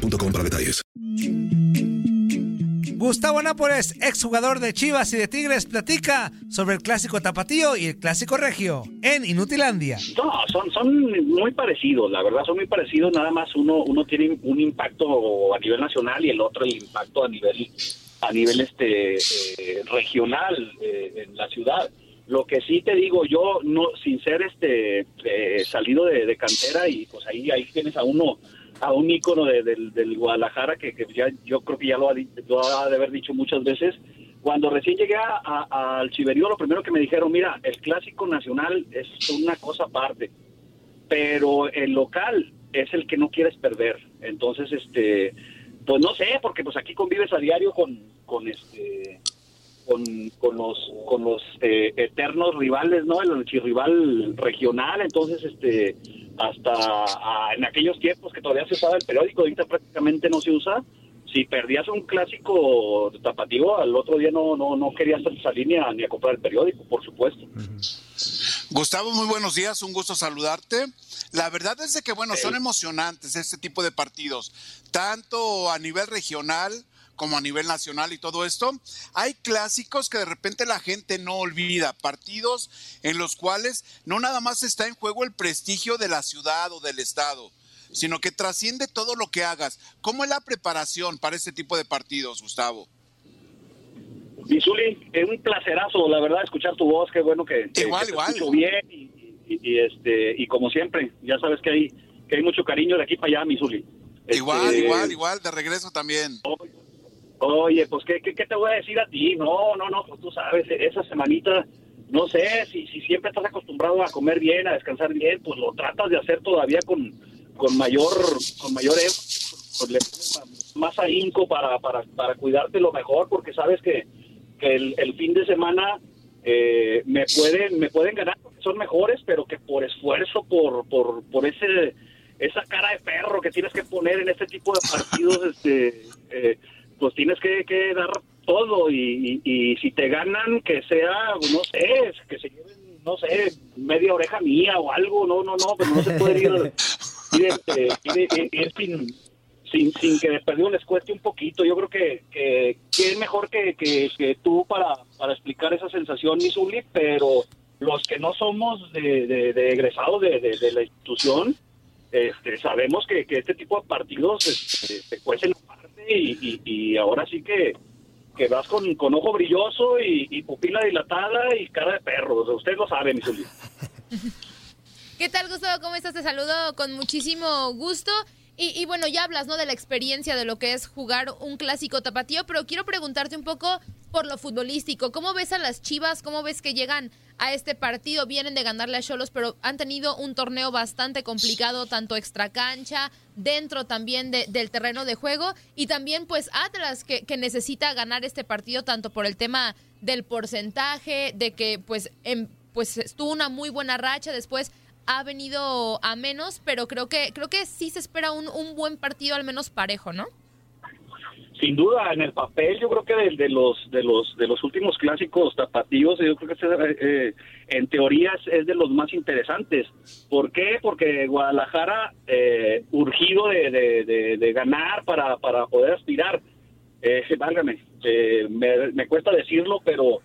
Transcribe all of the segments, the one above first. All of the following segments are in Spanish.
boostmobile.com para detalles. Gustavo Nápoles, exjugador de Chivas y de Tigres, platica sobre el clásico tapatío y el clásico regio en Inutilandia. No, son, son muy parecidos, la verdad, son muy parecidos. Nada más uno, uno tiene un impacto a nivel nacional y el otro el impacto a nivel, a nivel este eh, regional eh, en la ciudad. Lo que sí te digo, yo no, sin ser este eh, salido de, de, cantera y pues ahí, ahí tienes a uno, a un ícono de, del Guadalajara que, que, ya yo creo que ya lo ha, de haber dicho muchas veces. Cuando recién llegué al Chiverío, lo primero que me dijeron, mira, el clásico nacional es una cosa aparte, pero el local es el que no quieres perder. Entonces, este, pues no sé, porque pues aquí convives a diario con, con este con, con los con los eh, eternos rivales, ¿no? El archirrival regional, entonces este hasta a, en aquellos tiempos que todavía se usaba el periódico, ahorita prácticamente no se usa. Si perdías un clásico tapativo, al otro día no no no querías salir ni a, ni a comprar el periódico, por supuesto. Uh -huh. Gustavo, muy buenos días, un gusto saludarte. La verdad es de que, bueno, son emocionantes este tipo de partidos, tanto a nivel regional como a nivel nacional y todo esto. Hay clásicos que de repente la gente no olvida, partidos en los cuales no nada más está en juego el prestigio de la ciudad o del estado, sino que trasciende todo lo que hagas. ¿Cómo es la preparación para este tipo de partidos, Gustavo? Misuli, es un placerazo, la verdad, escuchar tu voz, qué bueno que, que, igual, que igual. escucho bien y, y, y, este y como siempre, ya sabes que hay que hay mucho cariño de aquí para allá, Misuli. Igual, Este, igual, igual, de regreso también. Oye, pues ¿qué, ¿qué, qué, te voy a decir a ti? No, no, no, pues tú sabes, esa semanita, no sé, si, si siempre estás acostumbrado a comer bien, a descansar bien, pues lo tratas de hacer todavía con, con mayor, con mayor más ahínco para, para, para cuidarte lo mejor, porque sabes que, que el, el fin de semana eh, me pueden, me pueden ganar porque son mejores, pero que por esfuerzo, por, por, por ese esa cara de perro que tienes que poner en este tipo de partidos, este eh, pues tienes que, que dar todo y, y, y, si te ganan que sea, no sé, que se lleven, no sé, media oreja mía o algo, no, no, no, pero no se puede ir, ir, este, ir, ir sin, sin, sin que de perdido les cueste un poquito. Yo creo que, que, que es mejor que, que, que, tú para, para explicar esa sensación, Misuli, pero los que no somos de, de, de egresados de, de, la institución, este, sabemos que, que este tipo de partidos este, se cuecen y, y, ahora sí que, que vas con, con ojo brilloso y, y, pupila dilatada y cara de perro. O sea, usted lo sabe, mi Zuli. ¿Qué tal, Gustavo? ¿Cómo estás? Te saludo con muchísimo gusto. Y, y, bueno, ya hablas, ¿no? De la experiencia de lo que es jugar un clásico tapatío, pero quiero preguntarte un poco por lo futbolístico. ¿Cómo ves a las Chivas? ¿Cómo ves que llegan a este partido? Vienen de ganarle a Cholos, pero han tenido un torneo bastante complicado, tanto extra cancha, dentro también de, del terreno de juego, y también pues Atlas que, que, necesita ganar este partido, tanto por el tema del porcentaje, de que pues, en, pues estuvo una muy buena racha, después ha venido a menos, pero creo que creo que sí se espera un, un buen partido al menos parejo, ¿no? Sin duda, en el papel, yo creo que de, los de los de los últimos clásicos tapativos, yo creo que eh, en teoría es, de los más interesantes. ¿Por qué? Porque Guadalajara, eh, urgido de, de, de, ganar para, para poder aspirar, eh, válgame, me, me cuesta decirlo, pero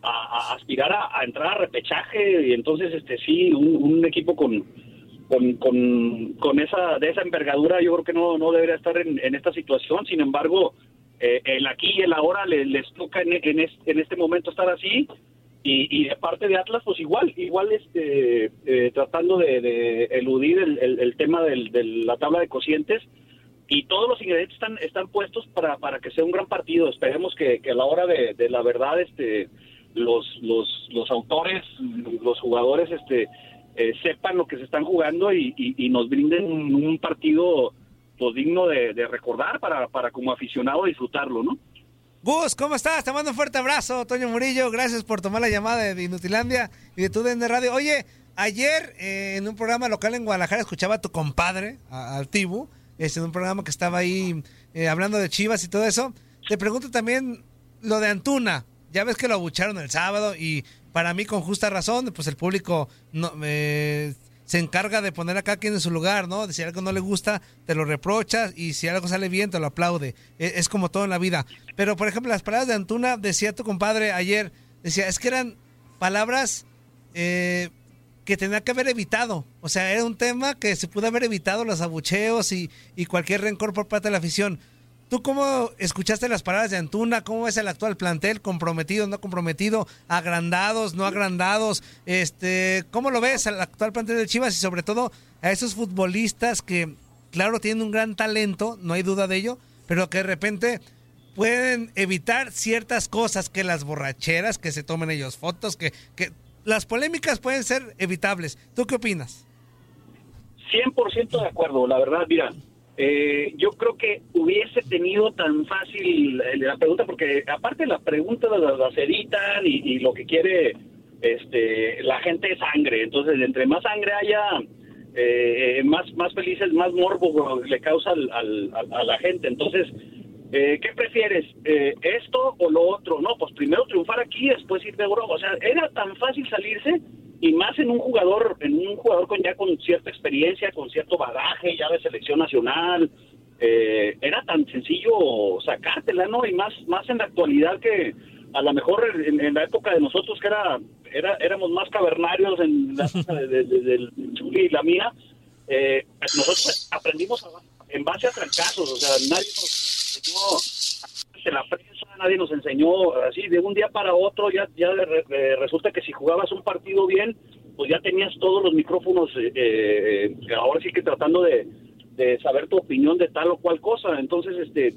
a, aspirar a, entrar a repechaje y entonces este sí un equipo con, con, con, con, esa de esa envergadura yo creo que no, no debería estar en, en esta situación. Sin embargo eh, el aquí y el ahora les, toca en, en, este, en momento estar así. Y, y, de parte de Atlas pues igual igual este eh, tratando de, eludir el, el, el tema del, de la tabla de cocientes. Y todos los ingredientes están están puestos para, para que sea un gran partido. Esperemos que, que a la hora de, de la verdad este los, los, los autores, los jugadores, este, eh, sepan lo que se están jugando y, y, y nos brinden un, partido pues digno de, recordar para, para como aficionado disfrutarlo, ¿no? Gus, ¿cómo estás? Te mando un fuerte abrazo, Toño Murillo. Gracias por tomar la llamada de Inutilandia y de tu de Radio. Oye, ayer eh, en un programa local en Guadalajara escuchaba a tu compadre, al Tibu, este, en un programa que estaba ahí eh, hablando de Chivas y todo eso. Te pregunto también lo de Antuna. Ya ves que lo abucharon el sábado y para mí con justa razón, pues el público no, eh, se encarga de poner a cada quien en su lugar, ¿no? Si algo no le gusta, te lo reprochas y si algo sale bien, te lo aplaude. E- Es, como todo en la vida. Pero, por ejemplo, las palabras de Antuna, decía tu compadre ayer, decía, es que eran palabras eh, que tenía que haber evitado. O sea, era un tema que se pudo haber evitado los abucheos y, y cualquier rencor por parte de la afición. ¿Tú cómo escuchaste las palabras de Antuna? ¿Cómo ves el actual plantel? ¿Comprometido, no comprometido? ¿Agrandados, no agrandados? Este, ¿Cómo lo ves al actual plantel de Chivas y sobre todo a esos futbolistas que, claro, tienen un gran talento, no hay duda de ello, pero que de repente pueden evitar ciertas cosas, que las borracheras, que se tomen ellos fotos, que, que las polémicas pueden ser evitables. ¿Tú qué opinas? 100% de acuerdo, la verdad, mira, eh, yo creo que hubiese tenido tan fácil eh, la pregunta, porque aparte la pregunta las, las editan y, y lo que quiere este, la gente es sangre, entonces entre más sangre haya, eh, más, más felices, más morbo le causa al- a la gente, entonces... Eh, ¿Qué prefieres? Eh, ¿Esto o lo otro? No, pues primero triunfar aquí, después ir de Europa. O sea, era tan fácil salirse y más en un jugador, en un jugador con ya con cierta experiencia, con cierto bagaje ya de selección nacional. Eh, era tan sencillo sacártela, ¿no? Y más, más en la actualidad que a lo mejor en, en la época de nosotros que era, era éramos más cavernarios en la época de, de- de- del Chuli y la mía. eh, nosotros aprendimos a- en base a trancazos, o sea, nadie nos enseñó la prensa, nadie nos enseñó así de un día para otro, ya, ya re- re- resulta que si jugabas un partido bien, pues ya tenías todos los micrófonos, eh, eh, ahora sí que tratando de, de saber tu opinión de tal o cual cosa. Entonces, este,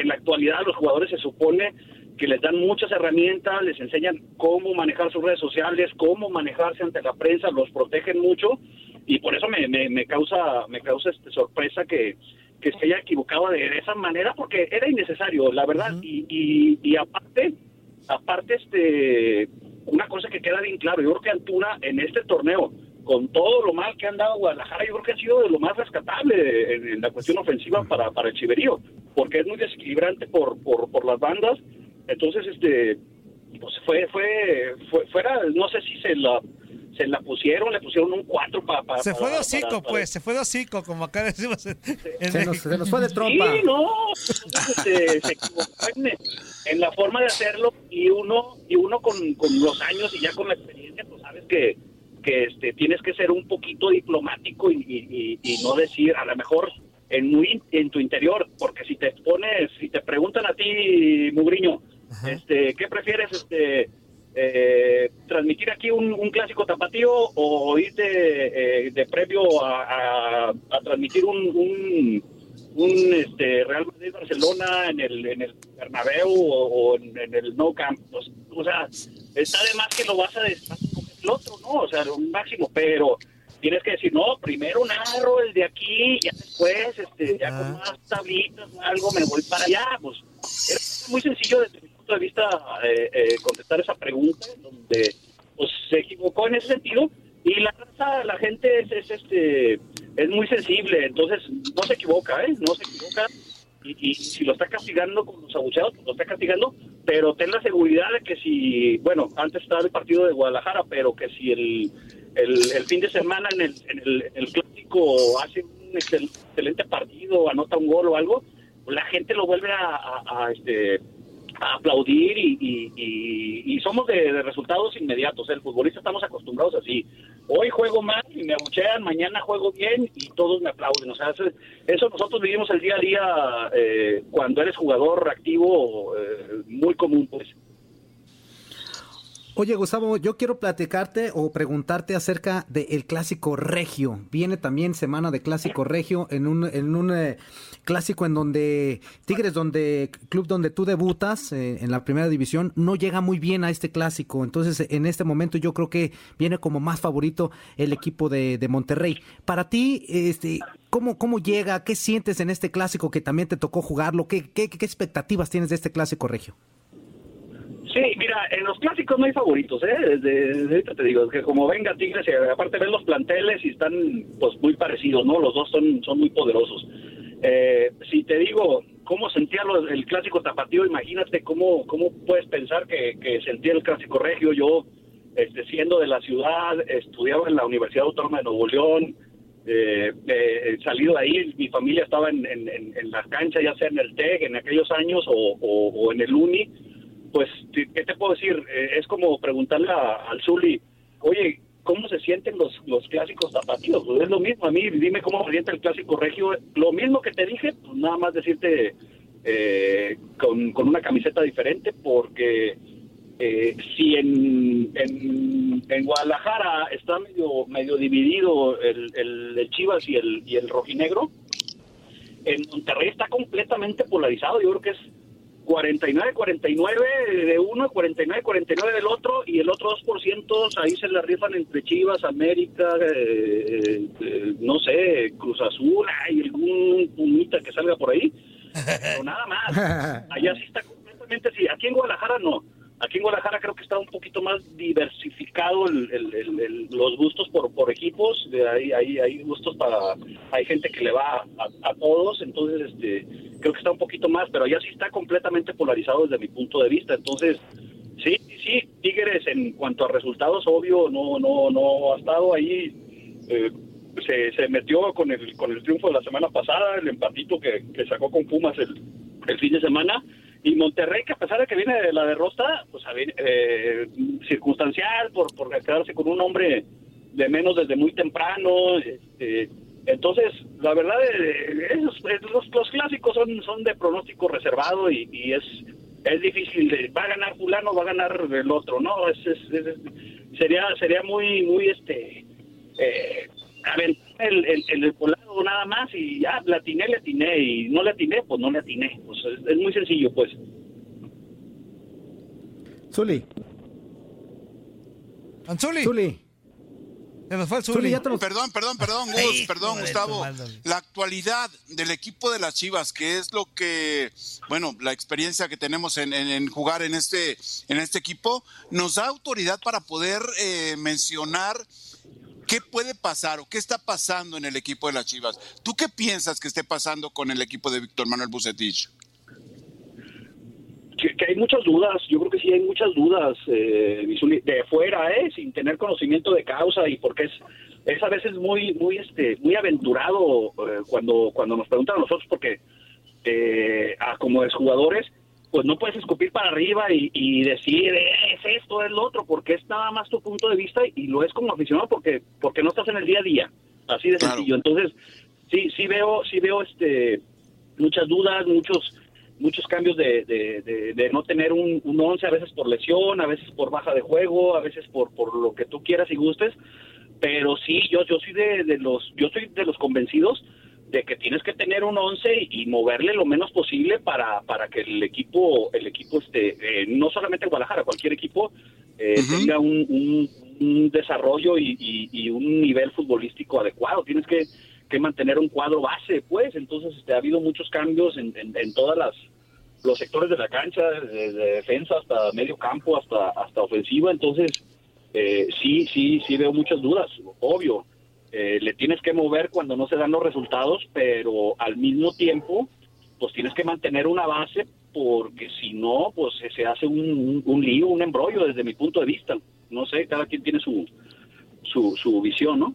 en la actualidad los jugadores se supone que les dan muchas herramientas, les enseñan cómo manejar sus redes sociales, cómo manejarse ante la prensa, los protegen mucho y por eso me, me, me causa me causa este sorpresa que, que se haya equivocado de esa manera porque era innecesario, la verdad. y, y, y aparte, aparte este una cosa que queda bien claro, yo creo que Antuna en este torneo con todo lo mal que han dado Guadalajara, yo creo que ha sido de lo más rescatable en, en la cuestión ofensiva para, para el Chiverío, porque es muy desequilibrante por, por, por las bandas. Entonces, este, pues fue, fue, fue, fuera, no sé si se la, se la pusieron, le pusieron un 4 para... para Se fue de para- hocico, para- pues, se fue de hocico, como acá decimos en, en Se nos, se nos fue de trompa. Sí, no, entonces, este, se equivocó en, en la forma de hacerlo y uno y uno con, con los años y ya con la experiencia, pues sabes que, que este, tienes que ser un poquito diplomático y, y- y- y no decir a lo mejor en, muy, en tu interior, porque si te pones, si te preguntan a ti, Mugriño, este, ¿qué prefieres, este, eh, transmitir aquí un, un clásico tapatío o irte eh, de previo a, a- a transmitir un, un, un, este, Real Madrid Barcelona en el en el Bernabéu o, o en, en el No Camp Pues, o sea está de más que lo vas a des- vas a comer el otro no o sea un máximo pero tienes que decir no primero narro el de aquí ya después este ya con más tablitas algo me voy para allá pues es muy sencillo desde mi punto de vista eh, eh, contestar esa pregunta donde se equivocó en ese sentido y la raza, la gente es, es, este es muy sensible entonces no se equivoca eh no se equivoca y, y si lo está castigando con los abucheados pues lo está castigando pero ten la seguridad de que si bueno antes estaba el partido de Guadalajara pero que si el el, el fin de semana en el, en el, el clásico hace un excel- excelente partido anota un gol o algo pues la gente lo vuelve a, a- a, este a aplaudir y, y- y- somos de, de resultados inmediatos. El futbolista estamos acostumbrados así. Hoy juego mal y me abuchean, mañana juego bien y todos me aplauden. O sea, eso, nosotros vivimos el día a día eh, cuando eres jugador activo, eh, muy común, pues. Oye, Gustavo, yo quiero platicarte o preguntarte acerca del clásico regio. Viene también semana de clásico regio en un, en un eh, clásico en donde Tigres, donde club donde tú debutas eh, en la primera división, no llega muy bien a este clásico. Entonces, en este momento yo creo que viene como más favorito el equipo de, Monterrey. Para ti, este, ¿cómo, ¿cómo llega? ¿Qué sientes en este clásico que también te tocó jugarlo? ¿Qué, qué, qué expectativas tienes de este clásico regio? Sí, mira, en los clásicos no hay favoritos, ¿eh? Desde, ahorita te digo, que como venga Tigres, y aparte ven los planteles y están pues muy parecidos, ¿no? Los dos son, son muy poderosos. Eh, si te digo cómo sentía lo- el clásico tapatío, imagínate cómo, cómo puedes pensar que, que sentía el clásico regio. Yo, este, siendo de la ciudad, estudiaba en la Universidad Autónoma de Nuevo León, eh, eh, salido de ahí, mi familia estaba en, en, en- en la cancha, ya sea en el TEC en aquellos años o, o- en el UNI, pues, ¿qué qué te puedo decir? Eh, es como preguntarle a- al Zuli, oye, ¿cómo se sienten los, los clásicos tapatíos? Pues es lo mismo, a mí, dime cómo se siente el clásico regio. Lo mismo que te dije, pues nada más decirte eh, con, con una camiseta diferente, porque eh, si en, en, en Guadalajara está medio, medio dividido el, el, el Chivas y el, y el rojinegro, en Monterrey está completamente polarizado. Yo creo que es 49-49 de uno, 49-49 del otro, y el otro 2% ahí se la rifan entre Chivas, América, eh, eh, no sé, Cruz Azul, hay algún pumita que salga por ahí, pero nada más. Allá sí está completamente así. Aquí en Guadalajara no. Aquí en Guadalajara creo que está un poquito más diversificado el- el- el- los gustos por, por equipos. De ahí, hay, hay gustos para. Hay gente que le va a, a todos, entonces este creo que está un poquito más, pero allá sí está completamente polarizado desde mi punto de vista. Entonces, sí, sí, Tigres en cuanto a resultados, obvio, no, no, no ha estado ahí. eh, se, se metió con el, con el triunfo de la semana pasada, el empatito que, que sacó con Pumas el, el fin de semana. Y Monterrey, que a pesar de que viene de la derrota, pues eh, circunstancial, por, por quedarse con un hombre de menos desde muy temprano. Este, entonces, la verdad, eh, esos- los, clásicos son, son de pronóstico reservado y, es es difícil. de- Va a ganar fulano, va a ganar el otro, ¿no? Es, es- sería sería muy, muy, este... Eh, el, el, el, el volado nada más y ya, le atiné, le atiné y no le atiné, pues no le atiné. Pues es, es muy sencillo, pues. Zuli, Anzuli. Zuli, Se nos fue el Zuli, Zuli. ya te nos- Perdón, perdón, perdón, Gus, perdón, Gustavo. La actualidad del equipo de las Chivas, que es lo que, bueno, la experiencia que tenemos en, en- en jugar en este, en este equipo, nos da autoridad para poder eh, mencionar qué puede pasar o qué está pasando en el equipo de las Chivas. ¿Tú qué piensas que esté pasando con el equipo de Víctor Manuel Bucetich? Que, hay muchas dudas, yo creo que sí hay muchas dudas eh, de fuera, ¿eh? sin tener conocimiento de causa y porque es es a veces muy muy este muy aventurado eh, cuando cuando nos preguntan a nosotros porque eh, a como exjugadores pues no puedes escupir para arriba y, y decir "Eh, es esto es lo otro porque es nada más tu punto de vista y lo es como aficionado porque porque no estás en el día a día. Así de Claro. sencillo. Entonces sí sí veo sí veo este muchas dudas muchos muchos cambios de, de, de- de no tener un, un 11 a veces por lesión a veces por baja de juego a veces por por lo que tú quieras y gustes. Pero sí yo yo soy de, de los yo soy de los convencidos de que tienes que tener un 11 y moverle lo menos posible para, para que el equipo el equipo este eh, no solamente en Guadalajara cualquier equipo eh, tenga un, un- un desarrollo y, y- y un nivel futbolístico adecuado. Tienes que, que mantener un cuadro base pues. Entonces este, ha habido muchos cambios en, en, en todas las los sectores de la cancha desde defensa hasta medio campo hasta hasta ofensiva. Entonces eh, sí sí sí veo muchas dudas obvio eh, le tienes que mover cuando no se dan los resultados, pero al mismo tiempo, pues tienes que mantener una base porque si no, pues se- hace un lío, un embrollo desde mi punto de vista. No sé, cada quien tiene su, su, su visión, ¿no?